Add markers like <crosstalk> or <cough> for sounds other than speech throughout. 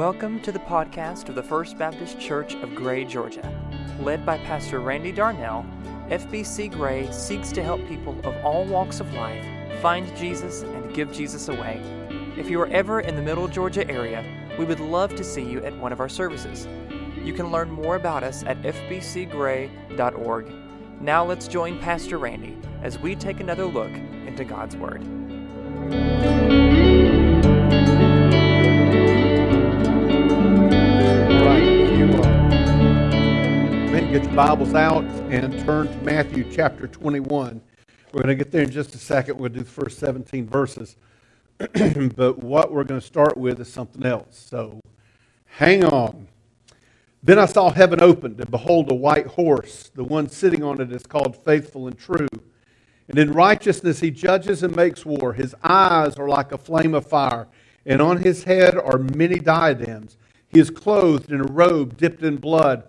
Welcome to the podcast of the First Baptist Church of Gray, Georgia. Led by Pastor Randy Darnell, FBC Gray seeks to help people of all walks of life find Jesus and give Jesus away. If you are ever in the Middle Georgia area, we would love to see you at one of our services. You can learn more about us at fbcgray.org. Now let's join Pastor Randy as we take another look into God's Word. Get your Bibles out and turn to Matthew chapter 21. We're going to get there in just a second. We'll do the first 17 verses. <clears throat> but what we're going to start with is something else. So hang on. Then I saw heaven opened, and behold, a white horse. The one sitting on it is called Faithful and True. And in righteousness he judges and makes war. His eyes are like a flame of fire, and on his head are many diadems. He is clothed in a robe dipped in blood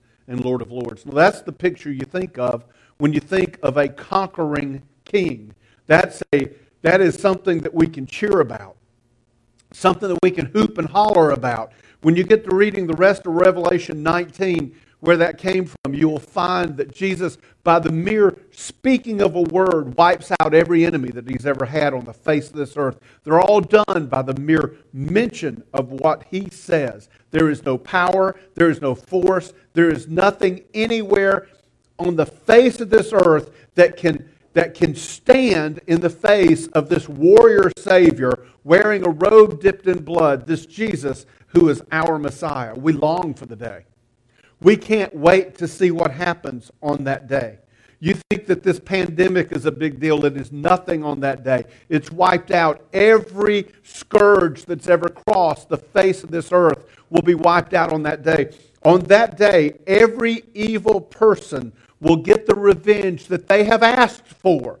and Lord of Lords. Now, that's the picture you think of when you think of a conquering king. That's a, that is something that we can cheer about, something that we can hoop and holler about. When you get to reading the rest of Revelation 19, where that came from, you will find that Jesus, by the mere speaking of a word, wipes out every enemy that he's ever had on the face of this earth. They're all done by the mere mention of what he says. There is no power, there is no force, there is nothing anywhere on the face of this earth that can that can stand in the face of this warrior Savior wearing a robe dipped in blood, this Jesus who is our Messiah. We long for the day. We can't wait to see what happens on that day. You think that this pandemic is a big deal. It is nothing on that day. It's wiped out. Every scourge that's ever crossed the face of this earth will be wiped out on that day. On that day, every evil person will get the revenge that they have asked for.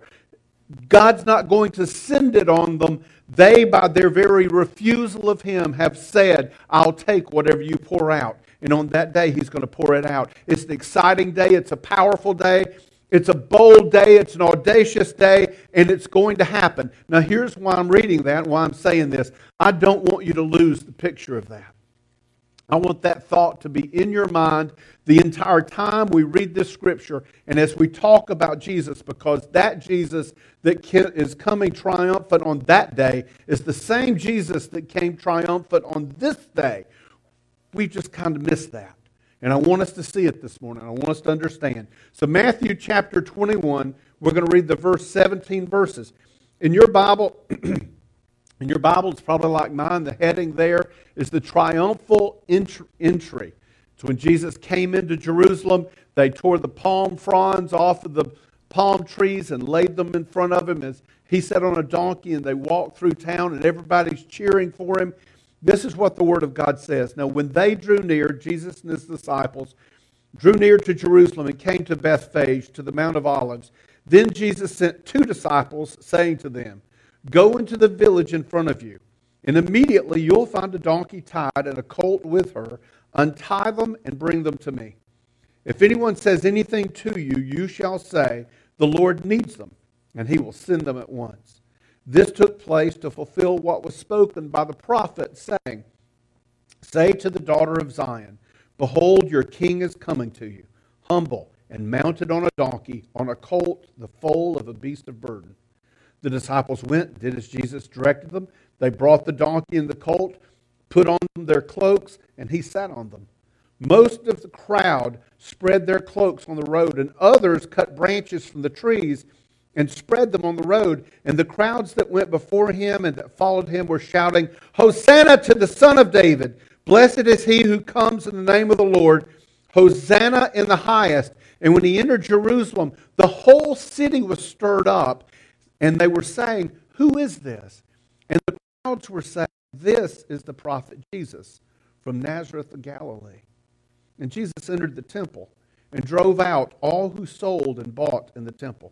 God's not going to send it on them. They, by their very refusal of Him, have said, I'll take whatever you pour out. And on that day, he's going to pour it out. It's an exciting day. It's a powerful day. It's a bold day. It's an audacious day. And it's going to happen. Now, here's why I'm reading that, why I'm saying this. I don't want you to lose the picture of that. I want that thought to be in your mind the entire time we read this scripture and as we talk about Jesus, because that Jesus that is coming triumphant on that day is the same Jesus that came triumphant on this day we just kind of missed that. And I want us to see it this morning. I want us to understand. So, Matthew chapter 21, we're going to read the verse 17 verses. In your Bible, <clears throat> in your Bible, it's probably like mine. The heading there is the triumphal entry. So when Jesus came into Jerusalem, they tore the palm fronds off of the palm trees and laid them in front of him as he sat on a donkey and they walked through town and everybody's cheering for him. This is what the Word of God says. Now, when they drew near, Jesus and his disciples drew near to Jerusalem and came to Bethphage, to the Mount of Olives. Then Jesus sent two disciples, saying to them, Go into the village in front of you, and immediately you'll find a donkey tied and a colt with her. Untie them and bring them to me. If anyone says anything to you, you shall say, The Lord needs them, and he will send them at once. This took place to fulfill what was spoken by the prophet, saying, Say to the daughter of Zion, Behold, your king is coming to you, humble and mounted on a donkey, on a colt, the foal of a beast of burden. The disciples went, did as Jesus directed them. They brought the donkey and the colt, put on them their cloaks, and he sat on them. Most of the crowd spread their cloaks on the road, and others cut branches from the trees and spread them on the road. And the crowds that went before him and that followed him were shouting, Hosanna to the Son of David! Blessed is he who comes in the name of the Lord. Hosanna in the highest. And when he entered Jerusalem, the whole city was stirred up, and they were saying, Who is this? And the crowds were saying, This is the prophet Jesus from Nazareth of Galilee. And Jesus entered the temple and drove out all who sold and bought in the temple.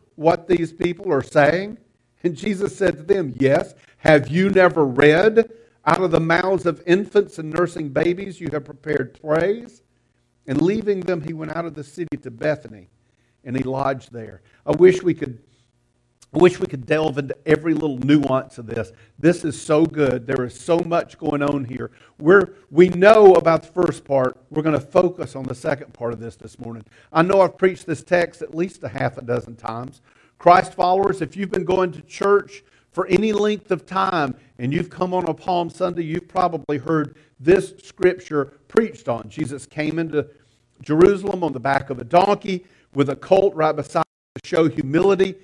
what these people are saying? And Jesus said to them, Yes. Have you never read, Out of the mouths of infants and nursing babies you have prepared praise? And leaving them, he went out of the city to Bethany, and he lodged there. I wish we could I wish we could delve into every little nuance of this. This is so good. There is so much going on here. We're, we know about the first part. We're going to focus on the second part of this this morning. I know I've preached this text at least a half a dozen times. Christ followers, if you've been going to church for any length of time and you've come on a Palm Sunday, you've probably heard this scripture preached on. Jesus came into Jerusalem on the back of a donkey with a colt right beside him to show humility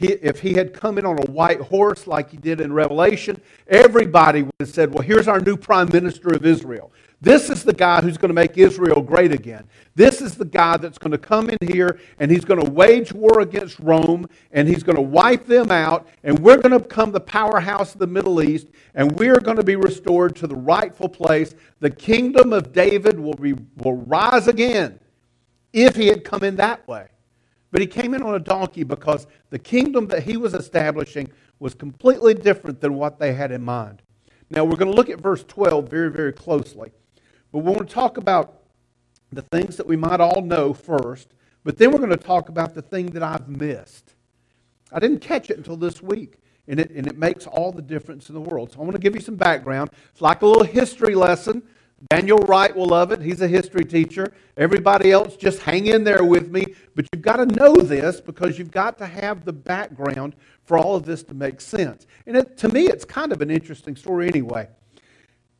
he, if he had come in on a white horse like he did in Revelation, everybody would have said, Well, here's our new prime minister of Israel. This is the guy who's going to make Israel great again. This is the guy that's going to come in here and he's going to wage war against Rome and he's going to wipe them out and we're going to become the powerhouse of the Middle East and we're going to be restored to the rightful place. The kingdom of David will, be, will rise again if he had come in that way. But he came in on a donkey because the kingdom that he was establishing was completely different than what they had in mind. Now, we're going to look at verse 12 very, very closely. But we want to talk about the things that we might all know first, but then we're going to talk about the thing that I've missed. I didn't catch it until this week, and it, and it makes all the difference in the world. So I want to give you some background. It's like a little history lesson Daniel Wright will love it. He's a history teacher. Everybody else, just hang in there with me. But you've got to know this because you've got to have the background for all of this to make sense. And it, to me, it's kind of an interesting story anyway.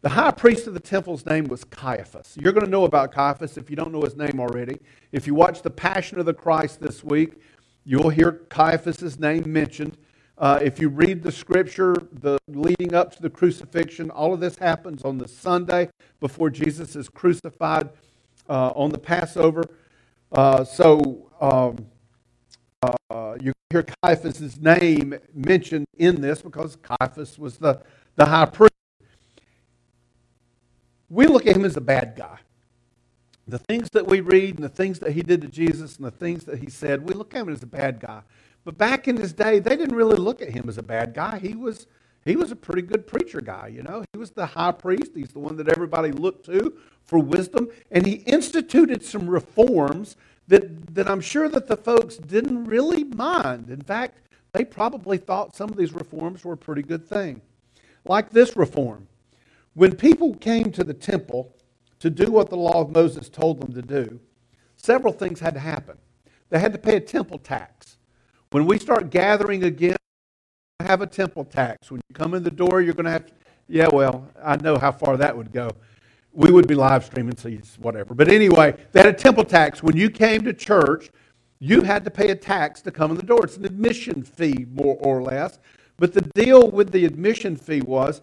The high priest of the temple's name was Caiaphas. You're going to know about Caiaphas if you don't know his name already. If you watch The Passion of the Christ this week, you'll hear Caiaphas' name mentioned. Uh, if you read the scripture, the leading up to the crucifixion, all of this happens on the Sunday before Jesus is crucified uh, on the Passover. Uh, so um, uh, you hear Caiaphas' name mentioned in this because Caiaphas was the, the high priest. We look at him as a bad guy. The things that we read and the things that he did to Jesus and the things that he said, we look at him as a bad guy. But back in his day, they didn't really look at him as a bad guy. He was, he was a pretty good preacher guy, you know. He was the high priest. He's the one that everybody looked to for wisdom. And he instituted some reforms that, that I'm sure that the folks didn't really mind. In fact, they probably thought some of these reforms were a pretty good thing. Like this reform. When people came to the temple to do what the law of Moses told them to do, several things had to happen. They had to pay a temple tax. When we start gathering again, have a temple tax. When you come in the door, you're going to have, to, yeah, well, I know how far that would go. We would be live streaming, so whatever. But anyway, they had a temple tax. When you came to church, you had to pay a tax to come in the door. It's an admission fee, more or less. But the deal with the admission fee was,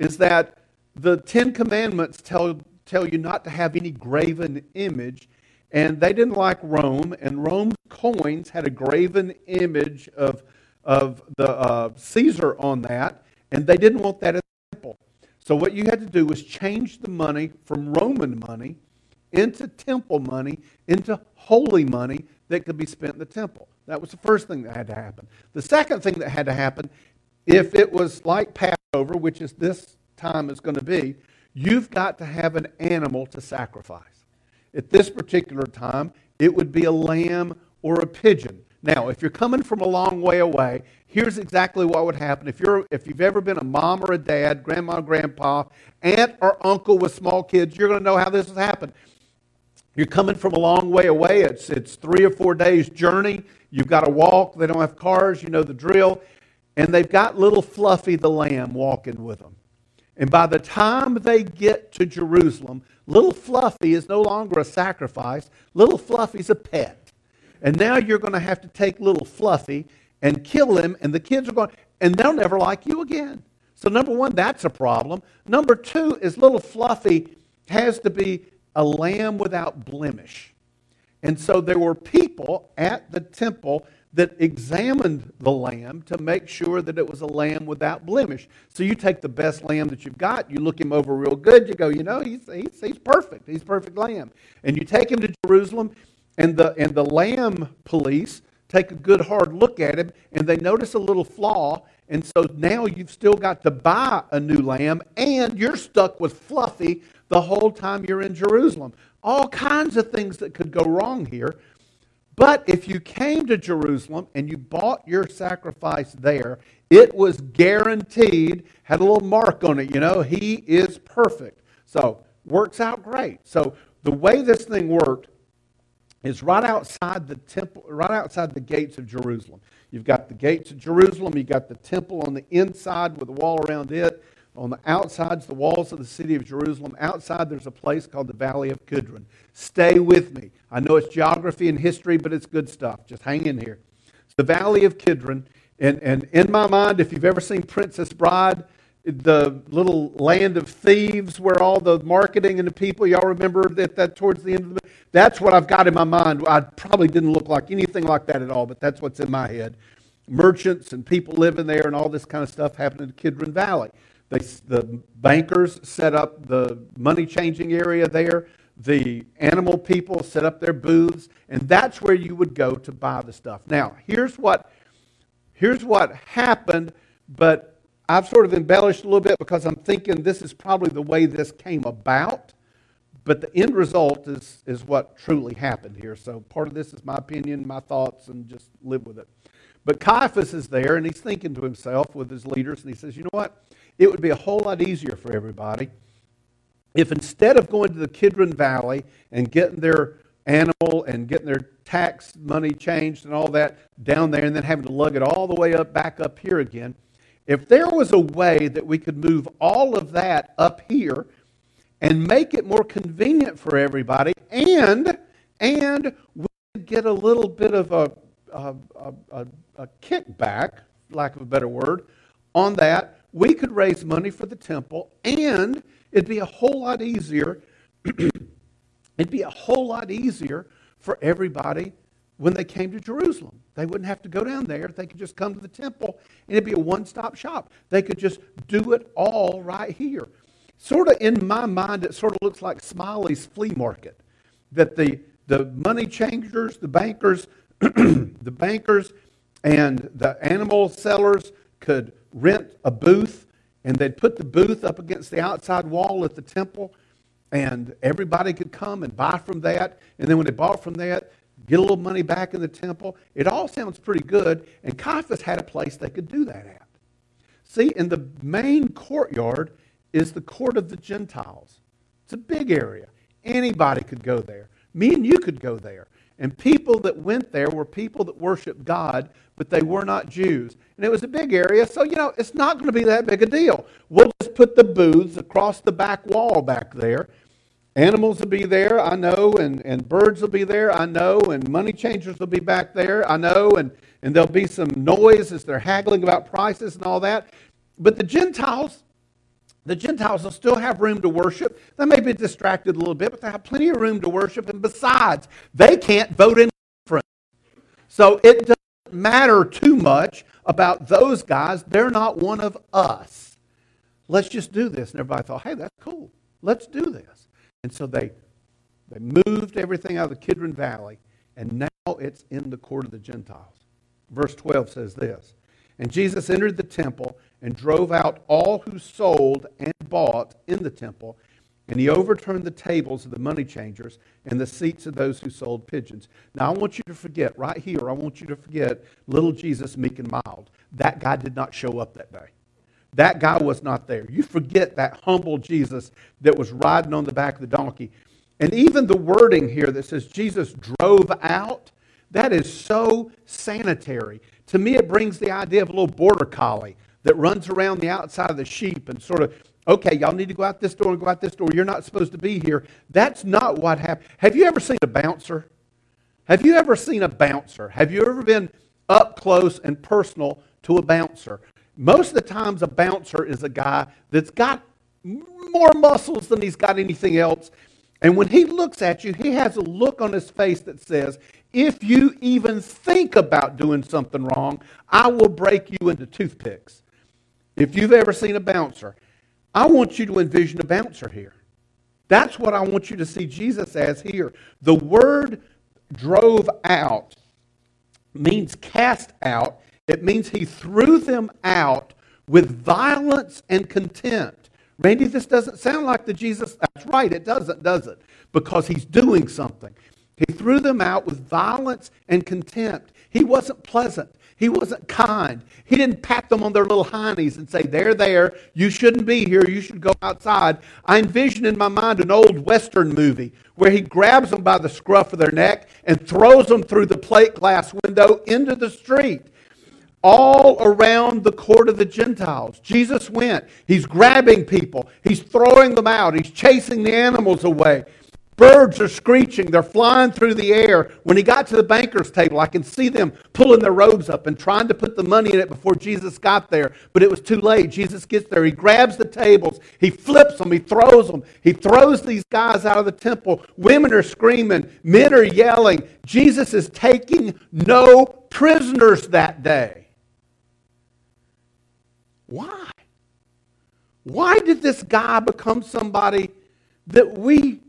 is that the Ten Commandments tell, tell you not to have any graven image and they didn't like Rome, and Rome's coins had a graven image of, of the uh, Caesar on that, and they didn't want that in the temple. So what you had to do was change the money from Roman money into temple money, into holy money that could be spent in the temple. That was the first thing that had to happen. The second thing that had to happen, if it was like Passover, which is this time is going to be, you've got to have an animal to sacrifice. At this particular time, it would be a lamb or a pigeon. Now, if you're coming from a long way away, here's exactly what would happen. If, you're, if you've ever been a mom or a dad, grandma, grandpa, aunt or uncle with small kids, you're going to know how this has happened. You're coming from a long way away. It's, it's three or four days' journey. You've got to walk. They don't have cars. You know the drill. And they've got little Fluffy the lamb walking with them. And by the time they get to Jerusalem, Little Fluffy is no longer a sacrifice. Little Fluffy's a pet. And now you're going to have to take little Fluffy and kill him, and the kids are going, and they'll never like you again. So, number one, that's a problem. Number two is little Fluffy has to be a lamb without blemish. And so there were people at the temple that examined the lamb to make sure that it was a lamb without blemish. So you take the best lamb that you've got, you look him over real good, you go, you know, he's, he's, he's perfect. He's perfect lamb. And you take him to Jerusalem, and the, and the lamb police take a good hard look at him, and they notice a little flaw. And so now you've still got to buy a new lamb, and you're stuck with Fluffy the whole time you're in Jerusalem. All kinds of things that could go wrong here. But if you came to Jerusalem and you bought your sacrifice there, it was guaranteed, had a little mark on it, you know, he is perfect. So, works out great. So, the way this thing worked is right outside the temple, right outside the gates of Jerusalem. You've got the gates of Jerusalem, you've got the temple on the inside with a wall around it. On the outsides, the walls of the city of Jerusalem, outside there's a place called the Valley of Kidron. Stay with me. I know it's geography and history, but it's good stuff. Just hang in here. It's the Valley of Kidron. And, and in my mind, if you've ever seen Princess Bride, the little land of thieves where all the marketing and the people, y'all remember that, that towards the end of the that's what I've got in my mind. I probably didn't look like anything like that at all, but that's what's in my head. Merchants and people living there and all this kind of stuff happened in Kidron Valley. They, the bankers set up the money changing area there. The animal people set up their booths, and that's where you would go to buy the stuff. Now, here's what, here's what happened, but I've sort of embellished a little bit because I'm thinking this is probably the way this came about. But the end result is, is what truly happened here. So part of this is my opinion, my thoughts, and just live with it. But Caiaphas is there, and he's thinking to himself with his leaders, and he says, You know what? It would be a whole lot easier for everybody if instead of going to the Kidron Valley and getting their animal and getting their tax money changed and all that down there and then having to lug it all the way up back up here again, if there was a way that we could move all of that up here and make it more convenient for everybody and and we could get a little bit of a, a, a, a kickback, lack of a better word, on that we could raise money for the temple, and it'd be a whole lot easier. <clears throat> it'd be a whole lot easier for everybody when they came to Jerusalem. They wouldn't have to go down there. They could just come to the temple, and it'd be a one stop shop. They could just do it all right here. Sort of in my mind, it sort of looks like Smiley's flea market. That the, the money changers, the bankers, <clears throat> the bankers, and the animal sellers could rent a booth, and they'd put the booth up against the outside wall at the temple, and everybody could come and buy from that. And then when they bought from that, get a little money back in the temple. It all sounds pretty good, and Caiaphas had a place they could do that at. See, in the main courtyard is the court of the Gentiles. It's a big area. Anybody could go there. Me and you could go there. And people that went there were people that worshiped God, but they were not Jews. And it was a big area, so, you know, it's not going to be that big a deal. We'll just put the booths across the back wall back there. Animals will be there, I know, and, and birds will be there, I know, and money changers will be back there, I know, and, and there'll be some noise as they're haggling about prices and all that. But the Gentiles, the Gentiles will still have room to worship. They may be distracted a little bit, but they have plenty of room to worship. And besides, they can't vote in front. So it matter too much about those guys. They're not one of us. Let's just do this. And everybody thought, hey, that's cool. Let's do this. And so they, they moved everything out of the Kidron Valley, and now it's in the court of the Gentiles. Verse 12 says this And Jesus entered the temple and drove out all who sold and bought in the temple. And he overturned the tables of the money changers and the seats of those who sold pigeons. Now, I want you to forget, right here, I want you to forget little Jesus, meek and mild. That guy did not show up that day. That guy was not there. You forget that humble Jesus that was riding on the back of the donkey. And even the wording here that says Jesus drove out, that is so sanitary. To me, it brings the idea of a little border collie that runs around the outside of the sheep and sort of, okay, y'all need to go out this door and go out this door. You're not supposed to be here. That's not what happened. Have you ever seen a bouncer? Have you ever seen a bouncer? Have you ever been up close and personal to a bouncer? Most of the times, a bouncer is a guy that's got more muscles than he's got anything else. And when he looks at you, he has a look on his face that says, If you even think about doing something wrong, I will break you into toothpicks. If you've ever seen a bouncer, I want you to envision a bouncer here. That's what I want you to see Jesus as here. The word drove out means cast out. It means he threw them out with violence and contempt. Randy, this doesn't sound like the Jesus. That's right, it doesn't, does it? Because he's doing something. He threw them out with violence and contempt. He wasn't pleasant. He wasn't kind. He didn't pat them on their little hindies and say, They're there. You shouldn't be here. You should go outside. I envision in my mind an old Western movie where he grabs them by the scruff of their neck and throws them through the plate glass window into the street all around the court of the Gentiles. Jesus went. He's grabbing people, he's throwing them out, he's chasing the animals away. Birds are screeching, they're flying through the air. When he got to the banker's table, I can see them pulling their robes up and trying to put the money in it before Jesus got there, but it was too late. Jesus gets there, he grabs the tables, he flips them, he throws them, he throws these guys out of the temple. Women are screaming, men are yelling. Jesus is taking no prisoners that day. Why? Why did this guy become somebody that we,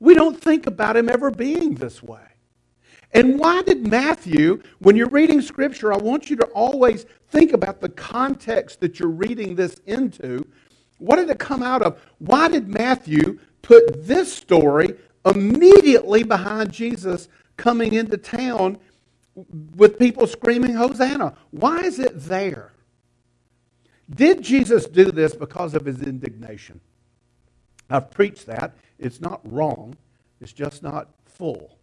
we don't think about him ever being this way? And why did Matthew, when you're reading Scripture, I want you to always think about the context that you're reading this into. What did it come out of? Why did Matthew put this story immediately behind Jesus coming into town with people screaming, Hosanna? Why is it there? Did Jesus do this because of his indignation? I've preached that. It's not wrong, it's just not full.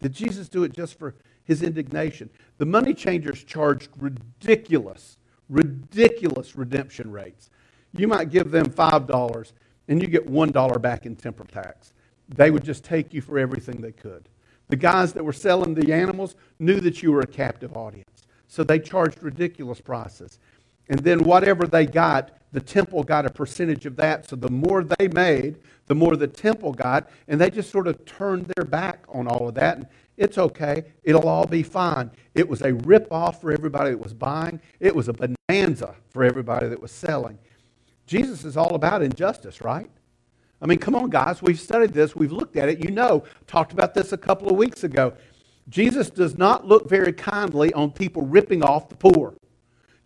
Did Jesus do it just for his indignation? The money changers charged ridiculous, ridiculous redemption rates. You might give them $5 and you get $1 back in temple tax. They would just take you for everything they could. The guys that were selling the animals knew that you were a captive audience, so they charged ridiculous prices. And then whatever they got, the temple got a percentage of that. So the more they made, the more the temple got. And they just sort of turned their back on all of that. And it's okay. It'll all be fine. It was a rip-off for everybody that was buying. It was a bonanza for everybody that was selling. Jesus is all about injustice, right? I mean, come on, guys. We've studied this. We've looked at it. You know, talked about this a couple of weeks ago. Jesus does not look very kindly on people ripping off the poor.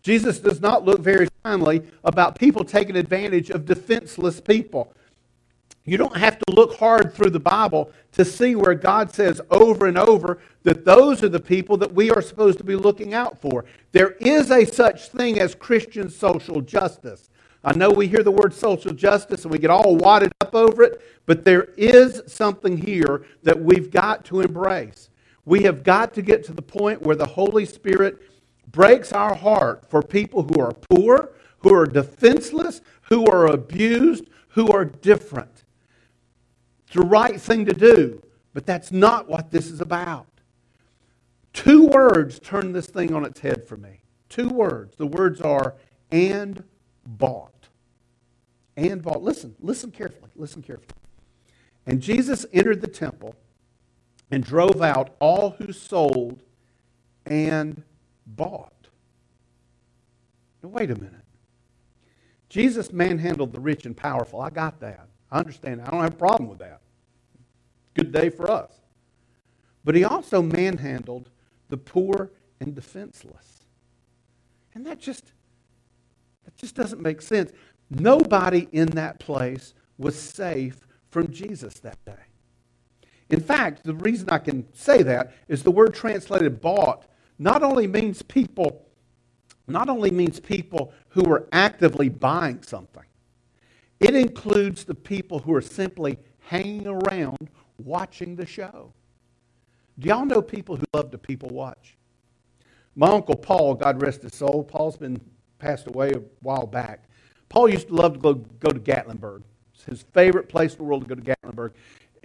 Jesus does not look very kindly about people taking advantage of defenseless people. You don't have to look hard through the Bible to see where God says over and over that those are the people that we are supposed to be looking out for. There is a such thing as Christian social justice. I know we hear the word social justice and we get all wadded up over it, but there is something here that we've got to embrace. We have got to get to the point where the Holy Spirit breaks our heart for people who are poor, who are defenseless, who are abused, who are different. It's the right thing to do, but that's not what this is about. Two words turn this thing on its head for me. Two words. The words are and bought. And bought. Listen, listen carefully. Listen carefully. And Jesus entered the temple and drove out all who sold and bought. Now, wait a minute. Jesus manhandled the rich and powerful. I got that. I understand. I don't have a problem with that. Good day for us. But he also manhandled the poor and defenseless. And that just that just doesn't make sense. Nobody in that place was safe from Jesus that day. In fact, the reason I can say that is the word translated bought not only means people not only means people who are actively buying something, it includes the people who are simply hanging around watching the show. Do y'all know people who love to people watch? My uncle Paul, God rest his soul, Paul's been passed away a while back. Paul used to love to go, go to Gatlinburg. It's his favorite place in the world to go to Gatlinburg.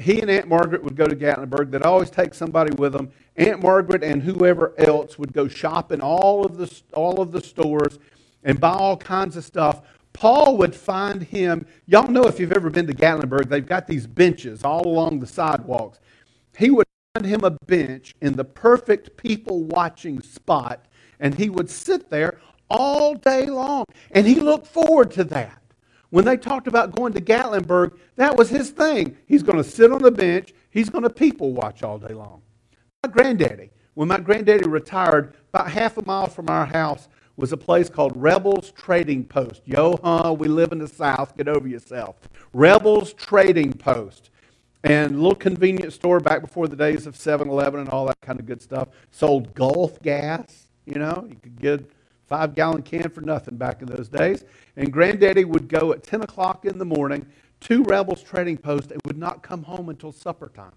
He and Aunt Margaret would go to Gatlinburg. They'd always take somebody with them. Aunt Margaret and whoever else would go shop in all of the, all of the stores and buy all kinds of stuff. Paul would find him. Y'all know if you've ever been to Gatlinburg, they've got these benches all along the sidewalks. He would find him a bench in the perfect people watching spot, and he would sit there all day long. And he looked forward to that. When they talked about going to Gatlinburg, that was his thing. He's going to sit on the bench, he's going to people watch all day long. My granddaddy, when my granddaddy retired, about half a mile from our house was a place called Rebels Trading Post. Yo, huh, we live in the South, get over yourself. Rebels Trading Post. And a little convenience store back before the days of 7 Eleven and all that kind of good stuff. Sold Gulf gas, you know, you could get five gallon can for nothing back in those days. And Granddaddy would go at 10 o'clock in the morning to Rebels Trading Post and would not come home until supper time.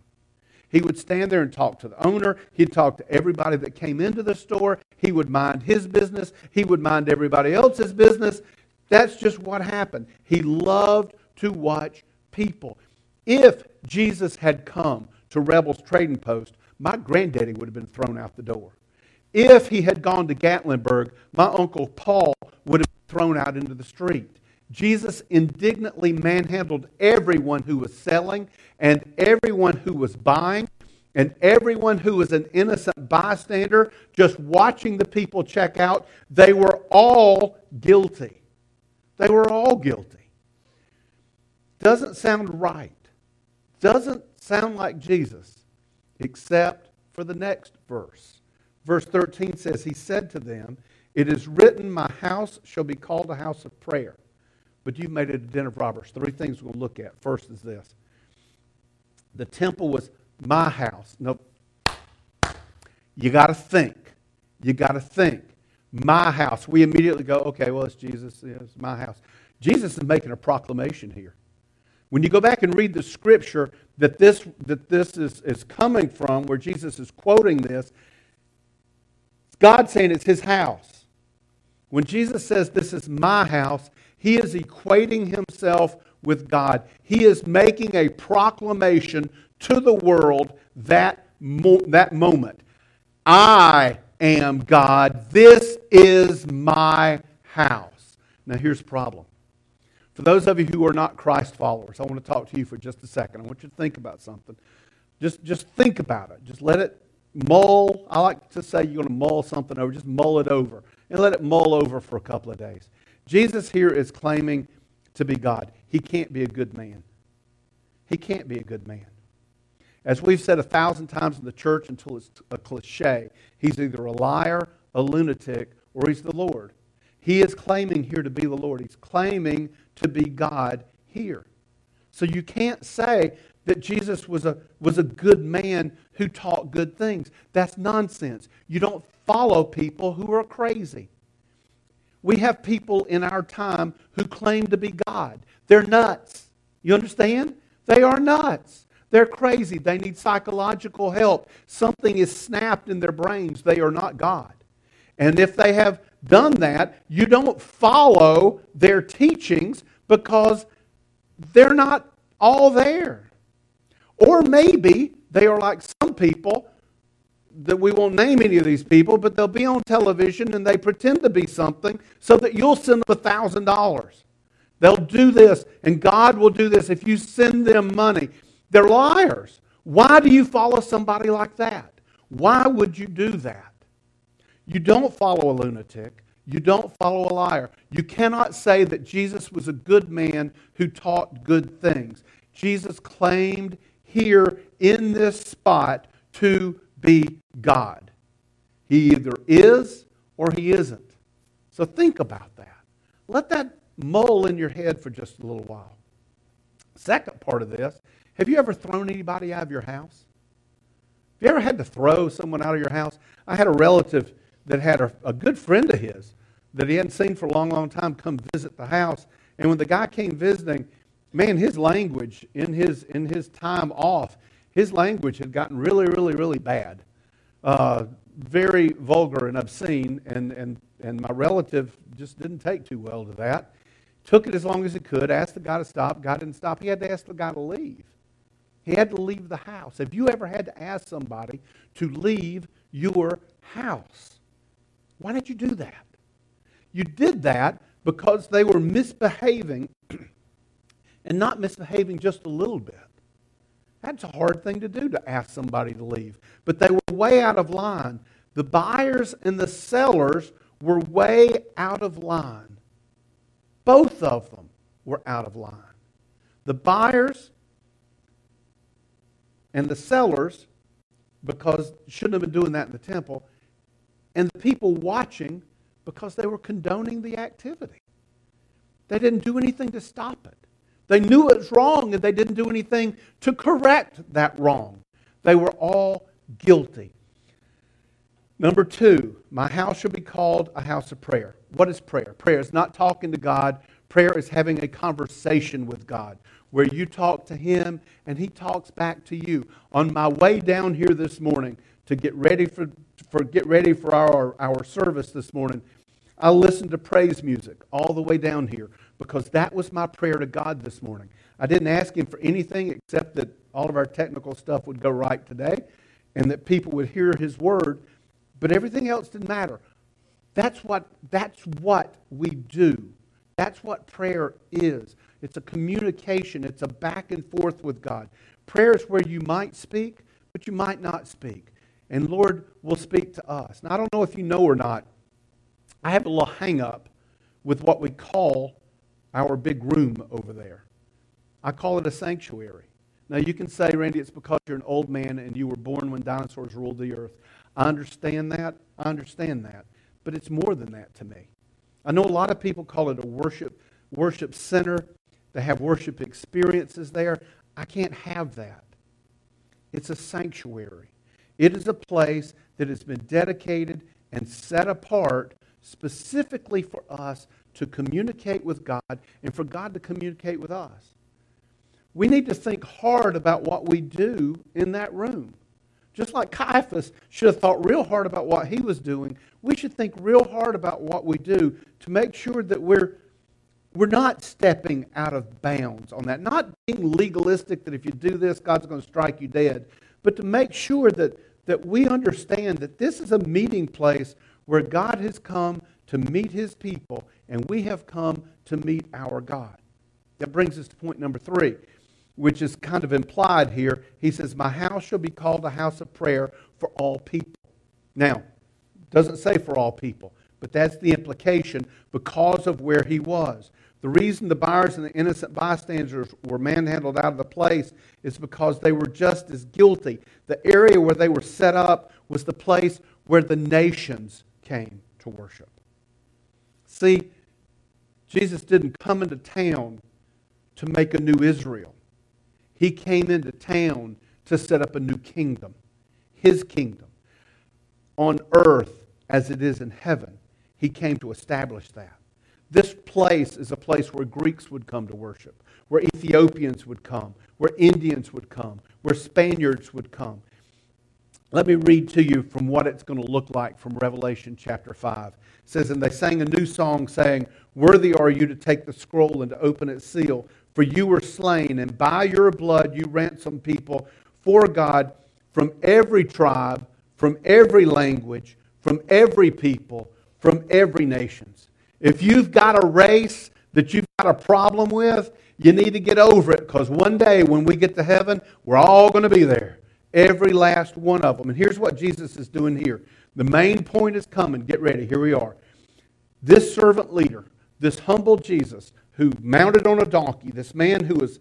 He would stand there and talk to the owner. He'd talk to everybody that came into the store. He would mind his business. He would mind everybody else's business. That's just what happened. He loved to watch people. If Jesus had come to Rebels Trading Post, my granddaddy would have been thrown out the door. If he had gone to Gatlinburg, my uncle Paul would have been thrown out into the street. Jesus indignantly manhandled everyone who was selling and everyone who was buying and everyone who was an innocent bystander just watching the people check out. They were all guilty. They were all guilty. Doesn't sound right. Doesn't sound like Jesus, except for the next verse. Verse 13 says, He said to them, It is written, My house shall be called a house of prayer. But you've made it a den of robbers. Three things we'll look at. First is this the temple was my house. Nope. You got to think. You got to think. My house. We immediately go, okay, well, it's Jesus. It's my house. Jesus is making a proclamation here. When you go back and read the scripture that this, that this is, is coming from, where Jesus is quoting this, God saying it's his house. When Jesus says, This is my house, he is equating himself with God. He is making a proclamation to the world that, mo- that moment. I am God. This is my house. Now, here's the problem. For those of you who are not Christ followers, I want to talk to you for just a second. I want you to think about something. Just, just think about it. Just let it mull. I like to say you're going to mull something over. Just mull it over and let it mull over for a couple of days. Jesus here is claiming to be God. He can't be a good man. He can't be a good man. As we've said a thousand times in the church until it's a cliche, he's either a liar, a lunatic, or he's the Lord. He is claiming here to be the Lord. He's claiming to be God here. So you can't say that Jesus was a, was a good man who taught good things. That's nonsense. You don't follow people who are crazy. We have people in our time who claim to be God. They're nuts. You understand? They are nuts. They're crazy. They need psychological help. Something is snapped in their brains. They are not God. And if they have done that, you don't follow their teachings because they're not all there. Or maybe they are like some people that we won't name any of these people, but they'll be on television and they pretend to be something so that you'll send them a $1,000. They'll do this, and God will do this if you send them money. They're liars. Why do you follow somebody like that? Why would you do that? You don't follow a lunatic. You don't follow a liar. You cannot say that Jesus was a good man who taught good things. Jesus claimed here in this spot to be God. He either is or he isn't. So think about that. Let that mull in your head for just a little while. Second part of this have you ever thrown anybody out of your house? Have you ever had to throw someone out of your house? I had a relative that had a, a good friend of his that he hadn't seen for a long, long time come visit the house. And when the guy came visiting, man, his language in his, in his time off, his language had gotten really, really, really bad. Uh, very vulgar and obscene, and, and, and my relative just didn't take too well to that. Took it as long as he could, asked the guy to stop. God didn't stop. He had to ask the guy to leave. He had to leave the house. Have you ever had to ask somebody to leave your house? Why did you do that? You did that because they were misbehaving and not misbehaving just a little bit. That's a hard thing to do to ask somebody to leave. But they were way out of line. The buyers and the sellers were way out of line. Both of them were out of line. The buyers and the sellers, because shouldn't have been doing that in the temple, and the people watching because they were condoning the activity. They didn't do anything to stop it. They knew it was wrong and they didn't do anything to correct that wrong. They were all guilty. Number two, my house shall be called a house of prayer. What is prayer? Prayer is not talking to God. Prayer is having a conversation with God where you talk to Him and He talks back to you. On my way down here this morning to get ready for, for get ready for our, our service this morning, I listened to praise music all the way down here because that was my prayer to God this morning. I didn't ask Him for anything except that all of our technical stuff would go right today and that people would hear His word, but everything else didn't matter. That's what, that's what we do. That's what prayer is. It's a communication, it's a back and forth with God. Prayer is where you might speak, but you might not speak. And Lord will speak to us. Now, I don't know if you know or not, I have a little hang up with what we call our big room over there. I call it a sanctuary. Now, you can say, Randy, it's because you're an old man and you were born when dinosaurs ruled the earth. I understand that. I understand that. But it's more than that to me. I know a lot of people call it a worship, worship center. They have worship experiences there. I can't have that. It's a sanctuary. It is a place that has been dedicated and set apart specifically for us to communicate with God and for God to communicate with us. We need to think hard about what we do in that room. Just like Caiaphas should have thought real hard about what he was doing, we should think real hard about what we do to make sure that we're, we're not stepping out of bounds on that. Not being legalistic that if you do this, God's going to strike you dead, but to make sure that, that we understand that this is a meeting place where God has come to meet his people, and we have come to meet our God. That brings us to point number three, which is kind of implied here. He says, My house shall be called a house of prayer for all people. Now, doesn't say for all people, but that's the implication because of where he was. The reason the buyers and the innocent bystanders were manhandled out of the place is because they were just as guilty. The area where they were set up was the place where the nations came to worship. See, Jesus didn't come into town to make a new Israel. He came into town to set up a new kingdom, his kingdom, on earth as it is in heaven. He came to establish that. This place is a place where Greeks would come to worship, where Ethiopians would come, where Indians would come, where Spaniards would come. Let me read to you from what it's going to look like from Revelation chapter 5. It says, And they sang a new song, saying, Worthy are you to take the scroll and to open its seal, for you were slain, and by your blood you ransomed people for God from every tribe, from every language, from every people, from every nations. If you've got a race that you've got a problem with, you need to get over it because one day when we get to heaven, we're all going to be there. Every last one of them. And here's what Jesus is doing here. The main point is coming. Get ready. Here we are. This servant leader, this humble Jesus, who mounted on a donkey, this man who has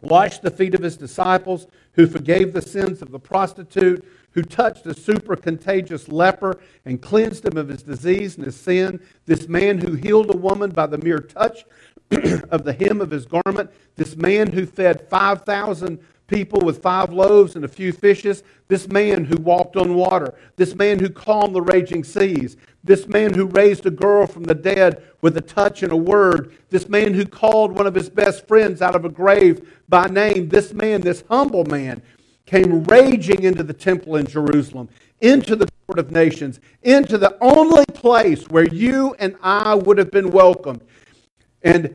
washed the feet of his disciples, who forgave the sins of the prostitute, who touched a super contagious leper and cleansed him of his disease and his sin, this man who healed a woman by the mere touch <clears throat> of the hem of his garment, this man who fed 5,000 people with five loaves and a few fishes, this man who walked on water, this man who calmed the raging seas, this man who raised a girl from the dead with a touch and a word, this man who called one of his best friends out of a grave by name, this man, this humble man, came raging into the temple in Jerusalem. into the court of nations, into the only place where you and I would have been welcomed. And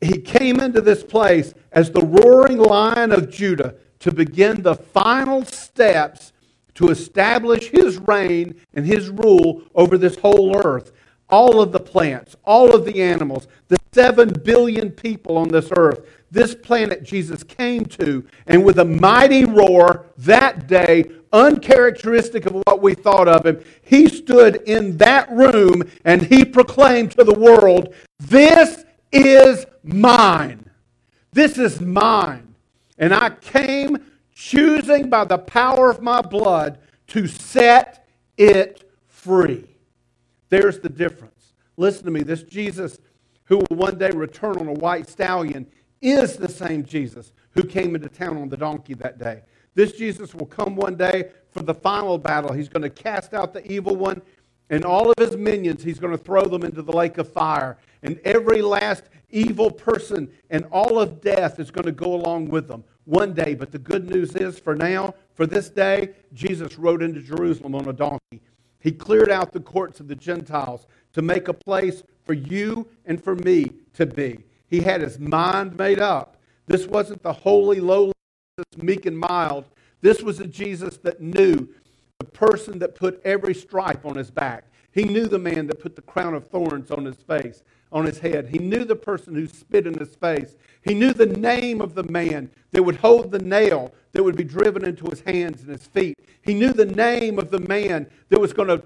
he came into this place as the roaring lion of Judah to begin the final steps to establish his reign and his rule over this whole earth. All of the plants, all of the animals, the seven billion people on this earth, this planet Jesus came to, and with a mighty roar that day, uncharacteristic of what we thought of him, he stood in that room and he proclaimed to the world, This is mine. This is mine. And I came choosing by the power of my blood to set it free. There's the difference. Listen to me. This Jesus who will one day return on a white stallion is the same Jesus who came into town on the donkey that day. This Jesus will come one day for the final battle. He's going to cast out the evil one and all of his minions. He's going to throw them into the lake of fire. And every last evil person and all of death is going to go along with them one day. But the good news is, for now, for this day, Jesus rode into Jerusalem on a donkey. He cleared out the courts of the Gentiles to make a place for you and for me to be. He had his mind made up. This wasn't the holy, lowly, meek and mild. This was a Jesus that knew the person that put every stripe on his back. He knew the man that put the crown of thorns on his face, on his head. He knew the person who spit in his face. He knew the name of the man that would hold the nail that would be driven into his hands and his feet. He knew the name of the man that was going to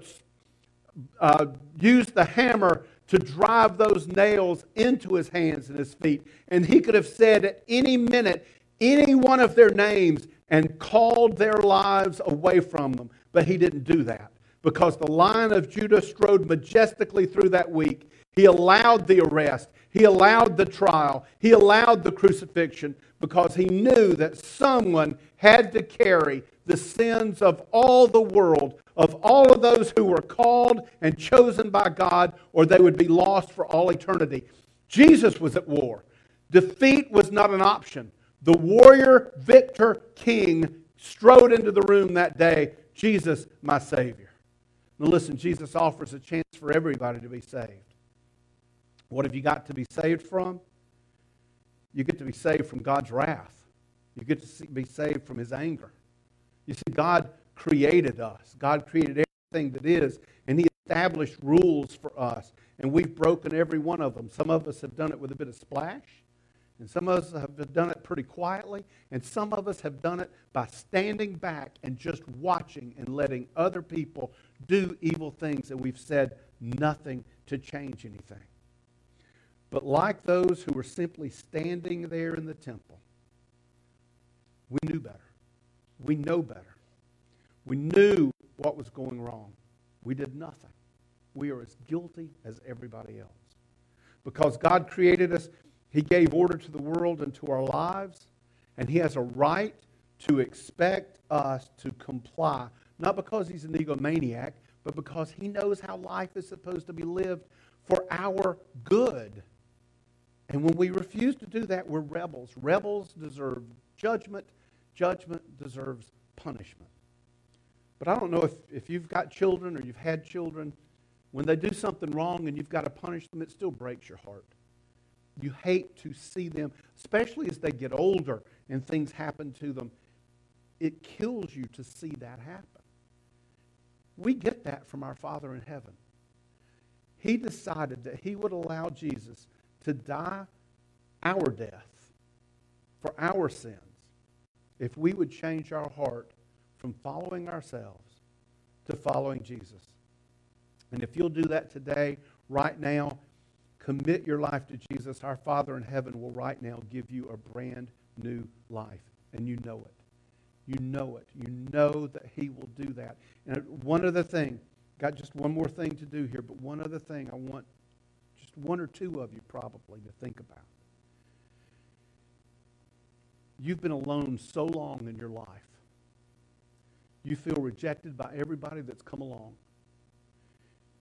uh, use the hammer to drive those nails into his hands and his feet. And he could have said at any minute any one of their names and called their lives away from them. But he didn't do that because the Lion of Judah strode majestically through that week. He allowed the arrest, he allowed the trial, he allowed the crucifixion because he knew that someone had to carry the sins of all the world of all of those who were called and chosen by God, or they would be lost for all eternity. Jesus was at war. Defeat was not an option. The warrior, victor, king strode into the room that day Jesus, my Savior. Now, listen, Jesus offers a chance for everybody to be saved. What have you got to be saved from? You get to be saved from God's wrath. You get to be saved from his anger. You see, God created us. God created everything that is, and He established rules for us. And we've broken every one of them. Some of us have done it with a bit of splash, and some of us have done it pretty quietly, and some of us have done it by standing back and just watching and letting other people do evil things, and we've said nothing to change anything. But like those who were simply standing there in the temple, we knew better. We know better. We knew what was going wrong. We did nothing. We are as guilty as everybody else. Because God created us, He gave order to the world and to our lives, and He has a right to expect us to comply. Not because He's an egomaniac, but because He knows how life is supposed to be lived for our good. And when we refuse to do that, we're rebels. Rebels deserve judgment, judgment deserves punishment. But I don't know if, if you've got children or you've had children, when they do something wrong and you've got to punish them, it still breaks your heart. You hate to see them, especially as they get older and things happen to them. It kills you to see that happen. We get that from our Father in heaven. He decided that He would allow Jesus to die our death for our sins if we would change our heart from following ourselves to following Jesus. And if you'll do that today, right now, commit your life to Jesus, our Father in heaven will right now give you a brand new life. And you know it. You know it. You know that He will do that. And one other thing, got just one more thing to do here, but one other thing I want just one or two of you probably to think about. You've been alone so long in your life. You feel rejected by everybody that's come along.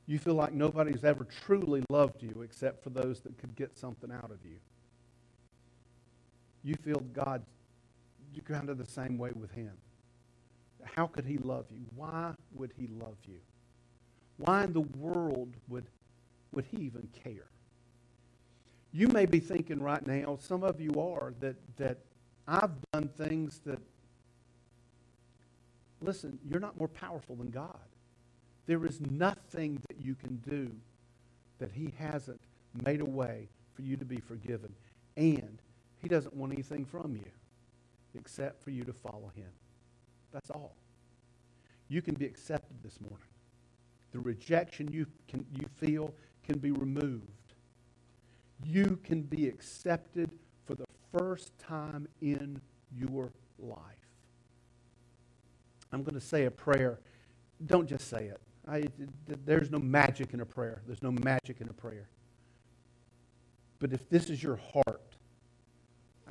You feel like nobody's ever truly loved you except for those that could get something out of you. You feel God, you're kind of the same way with Him. How could he love you? Why would he love you? Why in the world would, would he even care? You may be thinking right now, some of you are, that, that I've done things that, listen, you're not more powerful than God. There is nothing that you can do that he hasn't made a way for you to be forgiven. And he doesn't want anything from you except for you to follow him. That's all. You can be accepted this morning. The rejection you, can, you feel can be removed. You can be accepted for the first time in your life. I'm going to say a prayer. Don't just say it. I, there's no magic in a prayer. There's no magic in a prayer. But if this is your heart,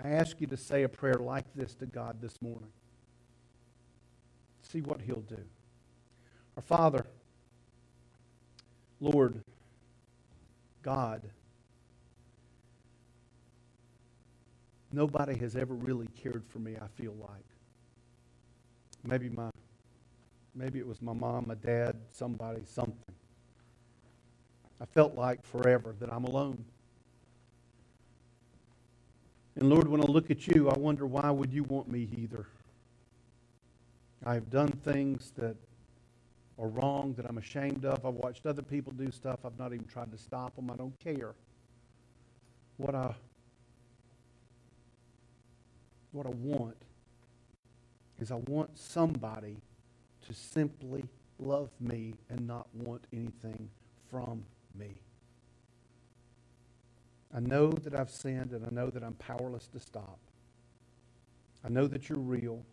I ask you to say a prayer like this to God this morning. See what He'll do. Our Father, Lord, God, nobody has ever really cared for me, I feel like. Maybe my maybe it was my mom, my dad, somebody, something. I felt like forever that I'm alone. And Lord, when I look at you, I wonder why would you want me either? I've done things that are wrong, that I'm ashamed of. I've watched other people do stuff. I've not even tried to stop them. I don't care. What I what I want is I want somebody to simply love me and not want anything from me. I know that I've sinned and I know that I'm powerless to stop. I know that you're real.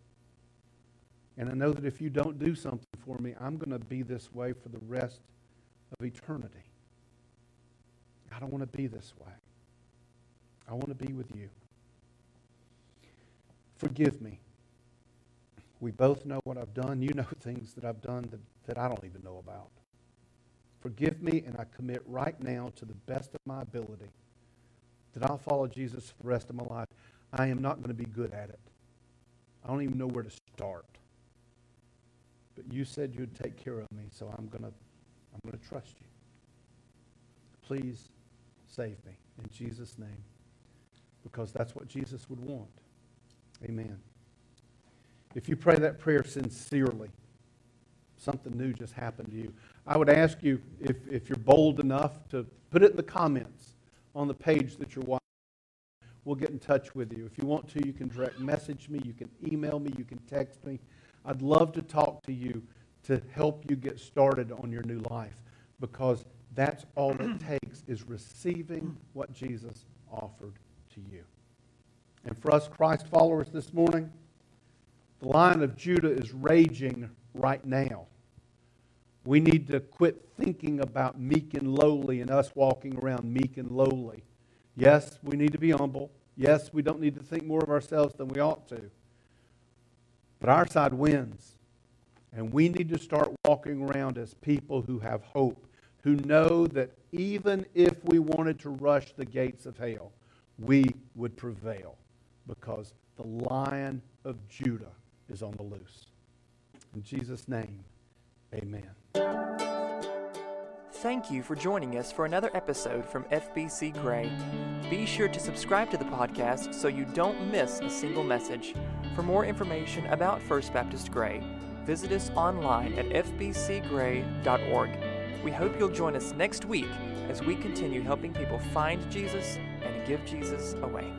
And I know that if you don't do something for me, I'm going to be this way for the rest of eternity. I don't want to be this way. I want to be with you. Forgive me. We both know what I've done. You <laughs> know things that I've done that, that I don't even know about. Forgive me, and I commit right now to the best of my ability that I'll follow Jesus for the rest of my life. I am not going to be good at it. I don't even know where to start. But you said you'd take care of me, so I'm going to I'm going to trust you. Please save me in Jesus name because that's what Jesus would want. Amen. If you pray that prayer sincerely, something new just happened to you. I would ask you if, if you're bold enough to put it in the comments on the page that you're watching. We'll get in touch with you. If you want to, you can direct message me, you can email me, you can text me. I'd love to talk to you to help you get started on your new life because that's all it <clears throat> takes is receiving what Jesus offered to you. And for us Christ followers this morning, the lion of Judah is raging right now. We need to quit thinking about meek and lowly and us walking around meek and lowly. Yes, we need to be humble. Yes, we don't need to think more of ourselves than we ought to. But our side wins. And we need to start walking around as people who have hope, who know that even if we wanted to rush the gates of hell, we would prevail because the lion of Judah is on the loose. In Jesus' name, amen. Thank you for joining us for another episode from FBC Gray. Be sure to subscribe to the podcast so you don't miss a single message. For more information about First Baptist Gray, visit us online at fbcgray.org. We hope you'll join us next week as we continue helping people find Jesus and give Jesus away.